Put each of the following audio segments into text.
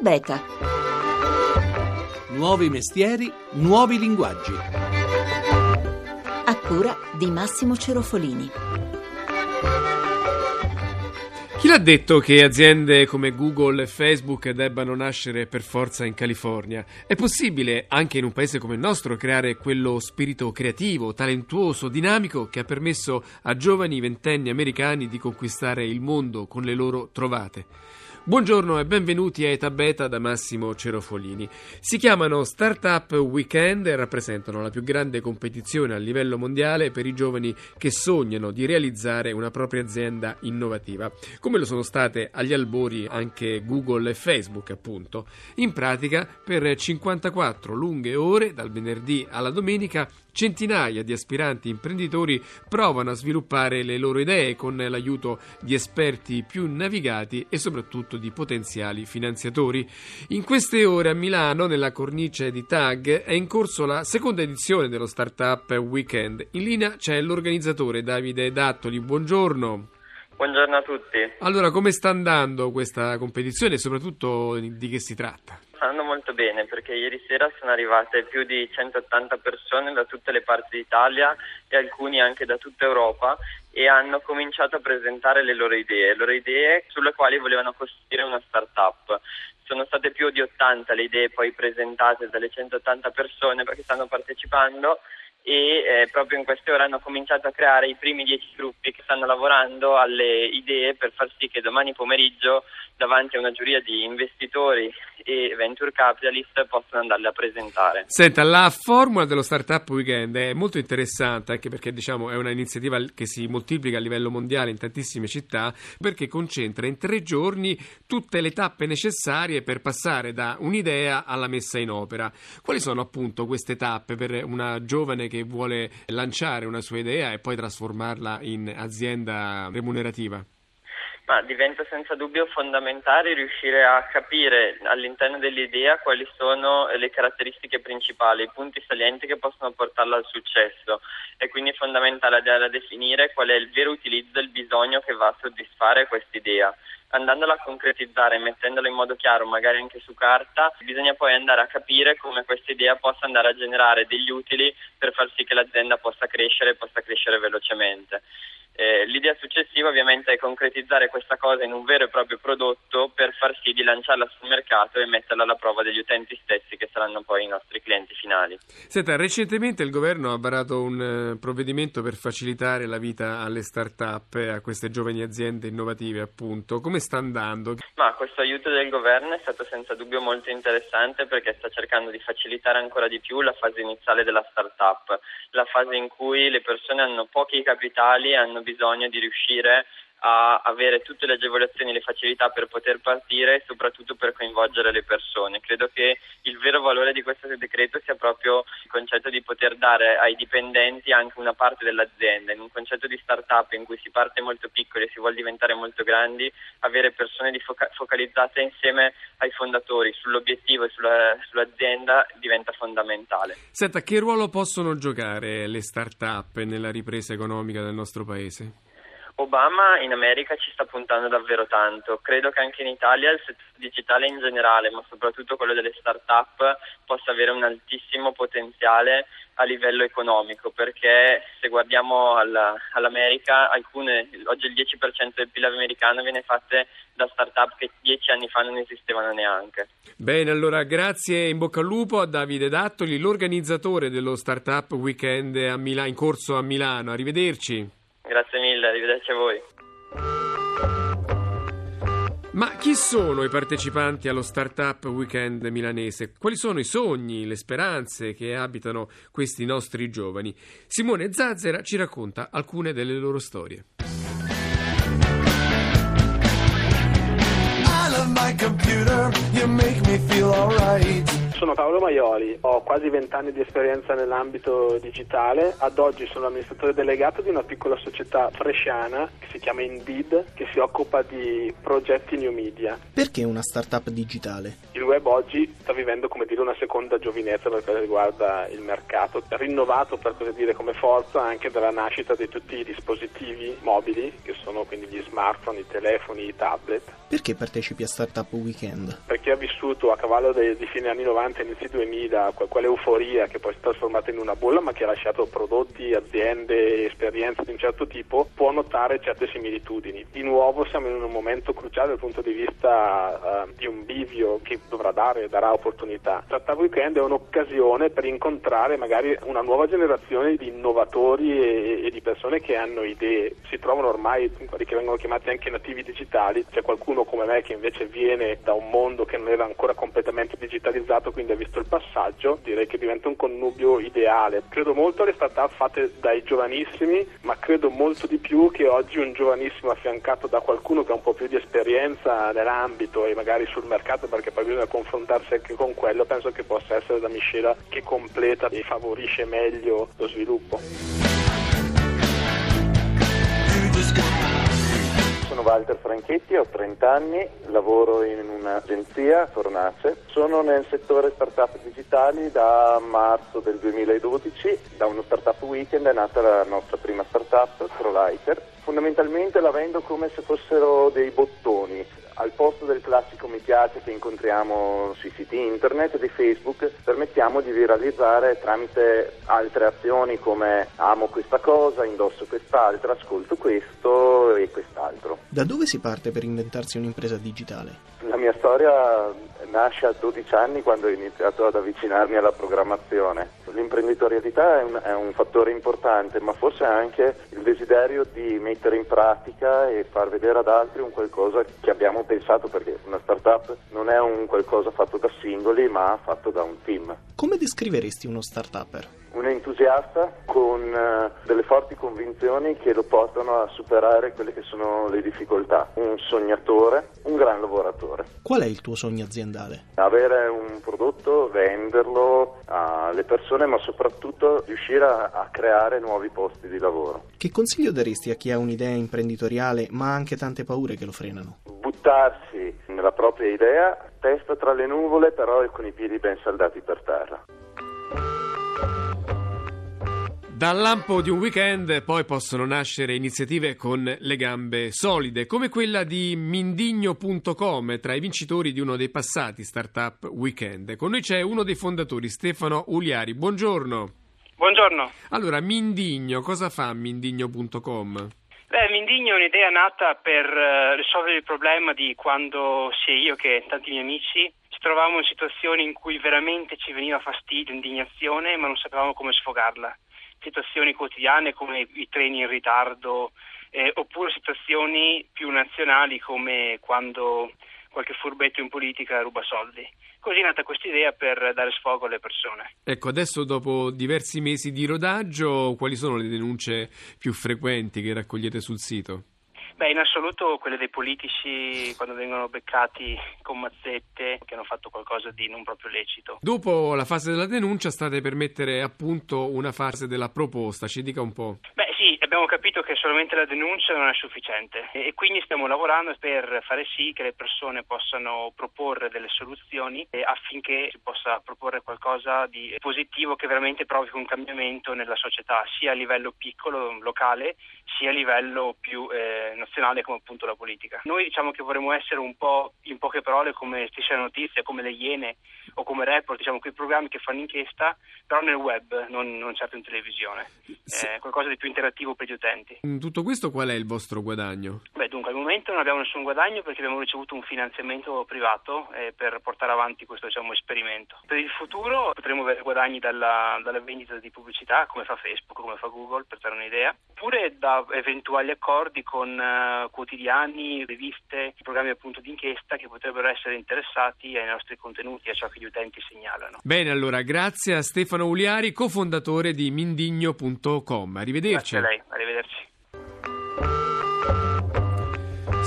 Beta. Nuovi mestieri, nuovi linguaggi. A cura di Massimo Cerofolini. Chi l'ha detto che aziende come Google e Facebook debbano nascere per forza in California? È possibile, anche in un paese come il nostro, creare quello spirito creativo, talentuoso, dinamico che ha permesso a giovani ventenni americani di conquistare il mondo con le loro trovate? Buongiorno e benvenuti a Eta Beta da Massimo Cerofolini. Si chiamano Startup Weekend e rappresentano la più grande competizione a livello mondiale per i giovani che sognano di realizzare una propria azienda innovativa, come lo sono state agli albori anche Google e Facebook, appunto. In pratica, per 54 lunghe ore, dal venerdì alla domenica, Centinaia di aspiranti imprenditori provano a sviluppare le loro idee con l'aiuto di esperti più navigati e soprattutto di potenziali finanziatori. In queste ore a Milano, nella cornice di TAG, è in corso la seconda edizione dello Startup Weekend. In linea c'è l'organizzatore Davide Dattoli. Buongiorno. Buongiorno a tutti. Allora, come sta andando questa competizione e soprattutto di che si tratta? Sta andando molto bene perché ieri sera sono arrivate più di 180 persone da tutte le parti d'Italia e alcuni anche da tutta Europa e hanno cominciato a presentare le loro idee, le loro idee sulle quali volevano costruire una startup. Sono state più di 80 le idee poi presentate dalle 180 persone che stanno partecipando e eh, proprio in queste ore hanno cominciato a creare i primi dieci gruppi che stanno lavorando alle idee per far sì che domani pomeriggio davanti a una giuria di investitori e venture capitalist possano andarle a presentare. Senta, la formula dello Startup Weekend è molto interessante anche perché diciamo, è un'iniziativa che si moltiplica a livello mondiale in tantissime città perché concentra in tre giorni tutte le tappe necessarie per passare da un'idea alla messa in opera. Quali sono appunto queste tappe per una giovane che vuole lanciare una sua idea e poi trasformarla in azienda remunerativa? Ma diventa senza dubbio fondamentale riuscire a capire all'interno dell'idea quali sono le caratteristiche principali, i punti salienti che possono portarla al successo e quindi è fondamentale andare a definire qual è il vero utilizzo, il bisogno che va a soddisfare quest'idea andandola a concretizzare, mettendola in modo chiaro, magari anche su carta, bisogna poi andare a capire come questa idea possa andare a generare degli utili per far sì che l'azienda possa crescere e possa crescere velocemente. Eh, l'idea successiva ovviamente è concretizzare questa cosa in un vero e proprio prodotto per far sì di lanciarla sul mercato e metterla alla prova degli utenti stessi che saranno poi i nostri clienti finali. Senta, recentemente il governo ha varato un uh, provvedimento per facilitare la vita alle start-up a queste giovani aziende innovative appunto. Come sta andando? Ma questo aiuto del governo è stato senza dubbio molto interessante perché sta cercando di facilitare ancora di più la fase iniziale della start-up, la fase in cui le persone hanno pochi capitali e hanno bisogno di riuscire a avere tutte le agevolazioni e le facilità per poter partire e soprattutto per coinvolgere le persone. Credo che il vero valore di questo decreto sia proprio il concetto di poter dare ai dipendenti anche una parte dell'azienda, in un concetto di start-up in cui si parte molto piccoli e si vuole diventare molto grandi, avere persone foca- focalizzate insieme ai fondatori sull'obiettivo e sulla, sull'azienda diventa fondamentale. Senta, che ruolo possono giocare le start-up nella ripresa economica del nostro paese? Obama in America ci sta puntando davvero tanto, credo che anche in Italia il settore digitale in generale, ma soprattutto quello delle start-up, possa avere un altissimo potenziale a livello economico, perché se guardiamo alla, all'America, alcune, oggi il 10% del PIL americano viene fatto da start-up che dieci anni fa non esistevano neanche. Bene, allora grazie in bocca al lupo a Davide Dattoli, l'organizzatore dello Startup Weekend a Mila- in corso a Milano. Arrivederci. Grazie mille, arrivederci a voi. Ma chi sono i partecipanti allo Startup Weekend milanese? Quali sono i sogni, le speranze che abitano questi nostri giovani? Simone Zazzera ci racconta alcune delle loro storie. I love my computer, you make me feel alright. Sono Paolo Maioli, ho quasi vent'anni di esperienza nell'ambito digitale, ad oggi sono amministratore delegato di una piccola società bresciana che si chiama Indeed, che si occupa di progetti new media. Perché una startup digitale? Il web oggi sta vivendo come dire una seconda giovinezza per quanto riguarda il mercato, rinnovato per così dire come forza anche dalla nascita di tutti i dispositivi mobili, che sono quindi gli smartphone, i telefoni, i tablet. Perché partecipi a Startup Weekend? Perché ha vissuto a cavallo dei, di fine anni 90 inizi 2000 quell'euforia che poi si è trasformata in una bolla ma che ha lasciato prodotti, aziende, esperienze di un certo tipo, può notare certe similitudini. Di nuovo siamo in un momento cruciale dal punto di vista uh, di un bivio che dovrà dare, darà opportunità. Startup Weekend è un'occasione per incontrare magari una nuova generazione di innovatori e, e di persone che hanno idee. Si trovano ormai quelli che vengono chiamati anche nativi digitali, c'è qualcuno come me che invece viene da un mondo che non era ancora completamente digitalizzato, quindi ha visto il passaggio, direi che diventa un connubio ideale. Credo molto alle start-up fatte dai giovanissimi, ma credo molto di più che oggi un giovanissimo affiancato da qualcuno che ha un po' più di esperienza nell'ambito e magari sul mercato perché poi bisogna confrontarsi anche con quello, penso che possa essere la miscela che completa e favorisce meglio lo sviluppo. Sono Walter Franchetti, ho 30 anni, lavoro in un'agenzia, Fornace. Sono nel settore startup digitali da marzo del 2012. Da uno startup weekend è nata la nostra prima startup, ProLighter. Fondamentalmente la vendo come se fossero dei bottoni al posto del classico mi piace che incontriamo sui siti internet di Facebook, permettiamo di viralizzare tramite altre azioni come amo questa cosa, indosso quest'altra, ascolto questo e quest'altro. Da dove si parte per inventarsi un'impresa digitale? La mia storia nasce a 12 anni quando ho iniziato ad avvicinarmi alla programmazione. L'imprenditorialità è un, è un, fattore importante, ma forse anche il desiderio di mettere in pratica e far vedere ad altri un qualcosa che abbiamo pensato, perché una startup non è un qualcosa fatto da singoli, ma fatto da un team. Come descriveresti uno startupper? Un entusiasta con uh, delle forti convinzioni che lo portano a superare quelle che sono le difficoltà. Un sognatore, un gran lavoratore. Qual è il tuo sogno aziendale? Avere un prodotto, venderlo alle persone, ma soprattutto riuscire a, a creare nuovi posti di lavoro. Che consiglio daresti a chi ha un'idea imprenditoriale ma ha anche tante paure che lo frenano? Buttarsi nella propria idea, testa tra le nuvole, però con i piedi ben saldati per terra. Dal lampo di un weekend poi possono nascere iniziative con le gambe solide, come quella di Mindigno.com, tra i vincitori di uno dei passati Startup Weekend. Con noi c'è uno dei fondatori, Stefano Uliari. Buongiorno. Buongiorno. Allora, Mindigno, cosa fa Mindigno.com? Beh, Mindigno è un'idea nata per uh, risolvere il problema di quando sia io che tanti miei amici ci trovavamo in situazioni in cui veramente ci veniva fastidio, indignazione, ma non sapevamo come sfogarla. Situazioni quotidiane come i treni in ritardo eh, oppure situazioni più nazionali come quando qualche furbetto in politica ruba soldi. Così è nata questa idea per dare sfogo alle persone. Ecco, adesso dopo diversi mesi di rodaggio, quali sono le denunce più frequenti che raccogliete sul sito? Beh, in assoluto quelle dei politici quando vengono beccati con mazzette che hanno fatto qualcosa di non proprio lecito. Dopo la fase della denuncia state per mettere a punto una fase della proposta, ci dica un po'. Beh, abbiamo capito che solamente la denuncia non è sufficiente e quindi stiamo lavorando per fare sì che le persone possano proporre delle soluzioni affinché si possa proporre qualcosa di positivo che veramente provochi un cambiamento nella società, sia a livello piccolo, locale, sia a livello più eh, nazionale come appunto la politica. Noi diciamo che vorremmo essere un po' in poche parole come Striscia Notizie, come le Iene o come Report, diciamo quei programmi che fanno inchiesta, però nel web, non, non certo in televisione. Eh, qualcosa di più interattivo interattivo per gli utenti. In tutto questo qual è il vostro guadagno? Beh, dunque al momento non abbiamo nessun guadagno perché abbiamo ricevuto un finanziamento privato eh, per portare avanti questo diciamo, esperimento. Per il futuro potremo avere guadagni dalla, dalla, vendita di pubblicità come fa Facebook, come fa Google, per dare un'idea, oppure da eventuali accordi con uh, quotidiani, riviste, programmi appunto di inchiesta che potrebbero essere interessati ai nostri contenuti, a ciò che gli utenti segnalano. Bene, allora grazie a Stefano Uliari, cofondatore di Mindigno.com. Arrivederci. Grazie a lei, arrivederci.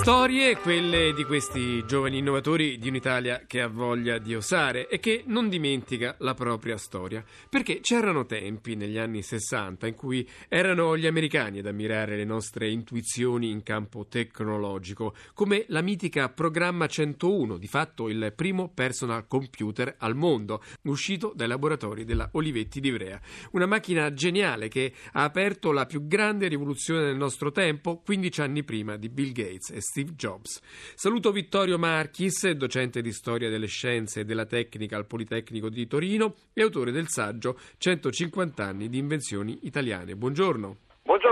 Storie, quelle di questi giovani innovatori di un'Italia che ha voglia di osare e che non dimentica la propria storia. Perché c'erano tempi negli anni 60 in cui erano gli americani ad ammirare le nostre intuizioni in campo tecnologico, come la mitica Programma 101, di fatto il primo personal computer al mondo, uscito dai laboratori della Olivetti di Ivrea. Una macchina geniale che ha aperto la più grande rivoluzione del nostro tempo, 15 anni prima di Bill Gates e Steve Jobs. Saluto Vittorio Marchis, docente di storia delle scienze e della tecnica al Politecnico di Torino e autore del saggio 150 anni di invenzioni italiane. Buongiorno.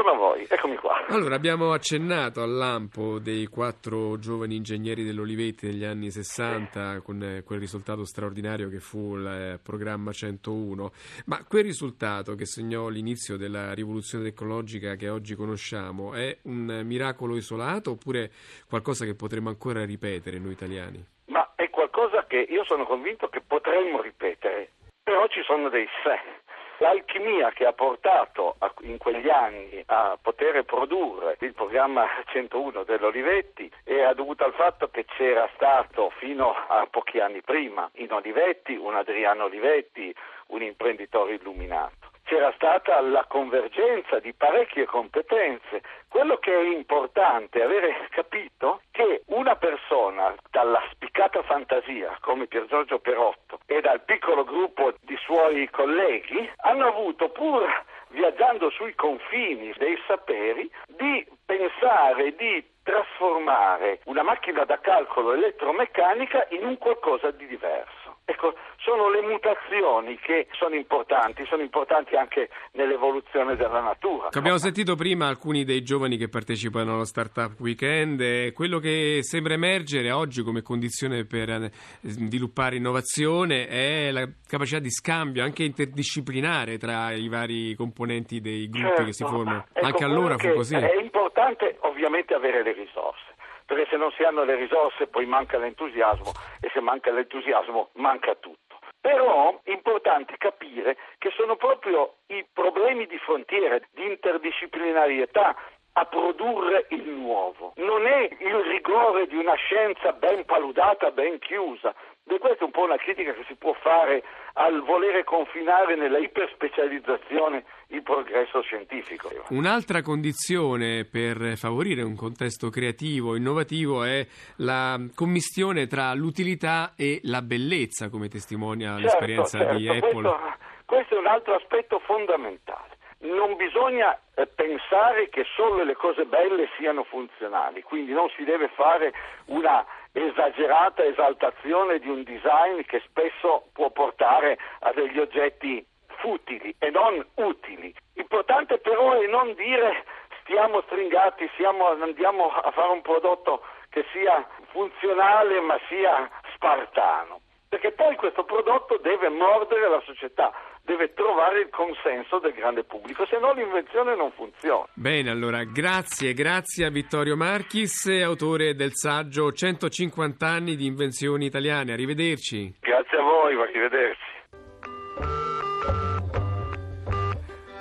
Buongiorno a voi, eccomi qua. Allora, abbiamo accennato al lampo dei quattro giovani ingegneri dell'Olivetti negli anni 60 con eh, quel risultato straordinario che fu il eh, programma 101, ma quel risultato che segnò l'inizio della rivoluzione tecnologica che oggi conosciamo è un miracolo isolato oppure qualcosa che potremmo ancora ripetere noi italiani? Ma è qualcosa che io sono convinto che potremmo ripetere, però ci sono dei se. L'alchimia che ha portato a, in quegli anni a poter produrre il programma 101 dell'Olivetti è dovuta al fatto che c'era stato fino a pochi anni prima in Olivetti un Adriano Olivetti, un imprenditore illuminato c'era stata la convergenza di parecchie competenze. Quello che è importante è avere capito che una persona dalla spiccata fantasia come Pier Giorgio Perotto e dal piccolo gruppo di suoi colleghi hanno avuto pur viaggiando sui confini dei saperi di pensare di trasformare una macchina da calcolo elettromeccanica in un qualcosa di diverso. Ecco, sono le mutazioni che sono importanti, sono importanti anche nell'evoluzione della natura. Abbiamo sentito prima alcuni dei giovani che partecipano allo Startup Weekend e quello che sembra emergere oggi come condizione per eh, sviluppare innovazione è la capacità di scambio anche interdisciplinare tra i vari componenti dei gruppi certo, che si formano. Ecco, anche allora fu così. È importante ovviamente avere le risorse perché se non si hanno le risorse poi manca l'entusiasmo e se manca l'entusiasmo manca tutto. Però è importante capire che sono proprio i problemi di frontiera, di interdisciplinarietà a produrre il nuovo. Non è il rigore di una scienza ben paludata, ben chiusa. E questa è un po' una critica che si può fare al volere confinare nella iperspecializzazione il progresso scientifico. Un'altra condizione per favorire un contesto creativo, innovativo, è la commistione tra l'utilità e la bellezza, come testimonia certo, l'esperienza certo. di Apple. Questo, questo è un altro aspetto fondamentale non bisogna eh, pensare che solo le cose belle siano funzionali, quindi non si deve fare una esagerata esaltazione di un design che spesso può portare a degli oggetti futili e non utili. L'importante però è non dire stiamo stringati, siamo, andiamo a fare un prodotto che sia funzionale ma sia spartano, perché poi questo prodotto deve mordere la società deve trovare il consenso del grande pubblico, se no l'invenzione non funziona. Bene, allora grazie, grazie a Vittorio Marchis, autore del saggio 150 anni di invenzioni italiane. Arrivederci. Grazie a voi, arrivederci.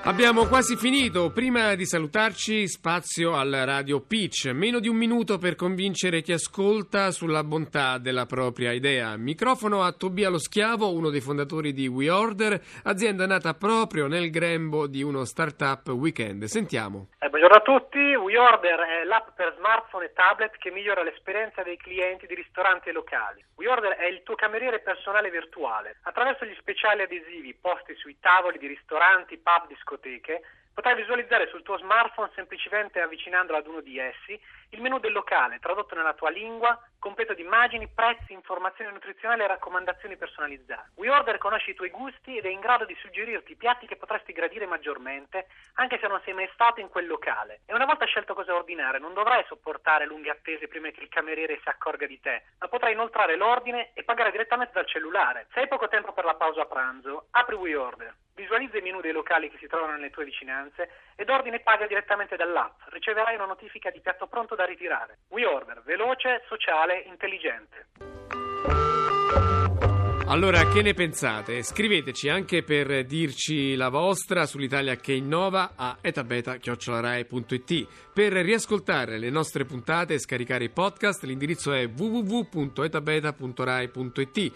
Abbiamo quasi finito. Prima di salutarci, spazio al radio pitch. Meno di un minuto per convincere chi ascolta sulla bontà della propria idea. Microfono a Tobia Lo Schiavo, uno dei fondatori di WeOrder, azienda nata proprio nel grembo di uno startup weekend. Sentiamo. Eh, buongiorno a tutti. WeOrder è l'app per smartphone e tablet che migliora l'esperienza dei clienti di ristoranti e locali. WeOrder è il tuo cameriere personale virtuale. Attraverso gli speciali adesivi posti sui tavoli di ristoranti, pub, discoteche, discoteche, potrai visualizzare sul tuo smartphone, semplicemente avvicinandolo ad uno di essi, il menu del locale, tradotto nella tua lingua, completo di immagini, prezzi, informazioni nutrizionali e raccomandazioni personalizzate. WeOrder conosce i tuoi gusti ed è in grado di suggerirti piatti che potresti gradire maggiormente, anche se non sei mai stato in quel locale. E una volta scelto cosa ordinare, non dovrai sopportare lunghe attese prima che il cameriere si accorga di te, ma potrai inoltrare l'ordine e pagare direttamente dal cellulare. Se hai poco tempo per la pausa pranzo, apri WeOrder. Visualizza i menu dei locali che si trovano nelle tue vicinanze ed ordina e paga direttamente dall'app. Riceverai una notifica di piatto pronto da ritirare. WeOrder, veloce, sociale, intelligente. Allora, che ne pensate? Scriveteci anche per dirci la vostra sull'Italia che innova a etabeta.it. Per riascoltare le nostre puntate e scaricare i podcast, l'indirizzo è www.etabeta.rai.it.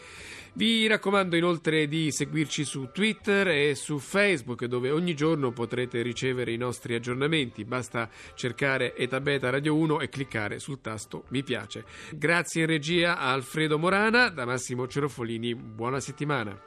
Vi raccomando inoltre di seguirci su Twitter e su Facebook, dove ogni giorno potrete ricevere i nostri aggiornamenti. Basta cercare Etabeta Radio 1 e cliccare sul tasto mi piace. Grazie in regia a Alfredo Morana, da Massimo Cerofolini buona settimana.